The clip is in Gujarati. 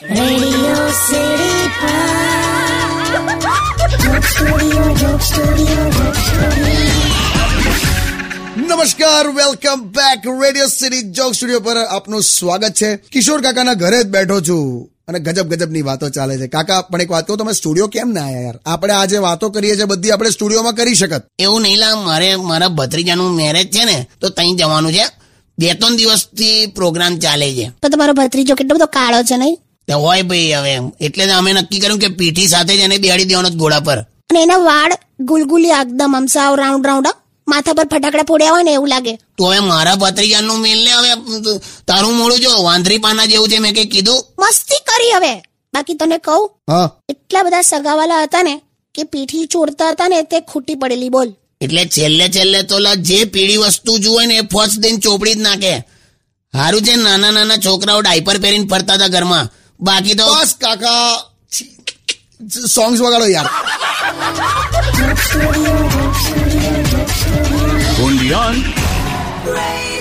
Radio સિટી નમસ્કાર welcome back radio city joke studio પર આપનું સ્વાગત છે. કિશોર કાકાના ઘરે જ બેઠો છું અને ગજબ ગજબની વાતો ચાલે છે. કાકા પણ એક વાત કહું તમે સ્ટુડિયો કેમ ના આયા યાર? આપણે આજે વાતો કરીએ છીએ બધી આપણે સ્ટુડિયોમાં કરી શકત. એવું નહીં લા મારે મારા ભત્રીજાનું મેરેજ છે ને તો ત્યાં જવાનું છે. બે ત્રણ દિવસથી પ્રોગ્રામ ચાલે છે. તો તમારો ભત્રીજો કેટલો બધો કાળો છે નહીં? હોય ભાઈ હવે એમ. એટલે જ અમે નક્કી કર્યું કે પીઠી સાથે જ એને બેહાડી દેવાનો ઘોડા પર. અને એના વાળ ગુલગુલી એકદમ આમ સાવ રાઉન્ડ રાઉન્ડ માથા પર ફટાકડા ફોડ્યા હોય ને એવું લાગે. તો હવે મારા ભત્રીજાનું મેલ ને હવે તારું મોડું જો વાંદરી પાના જેવું છે મેં કઈ કીધું? મસ્તી કરી હવે. બાકી તને કહું હા. એટલા બધા સગાવાલા હતા ને કે પીઠી ચોરતા હતા ને તે ખૂટી પડેલી બોલ. એટલે છેલ્લે છેલ્લે તો જે પીળી વસ્તુ જુએ ને એ ફર્સ્ટ દિન ચોપડી જ નાખે. હારું છે નાના નાના છોકરાઓ ડાયપર પહેરીને ફરતા હતા ઘરમાં. बाकी तो बस काका सॉन्ग्स वगैरह यार Undian.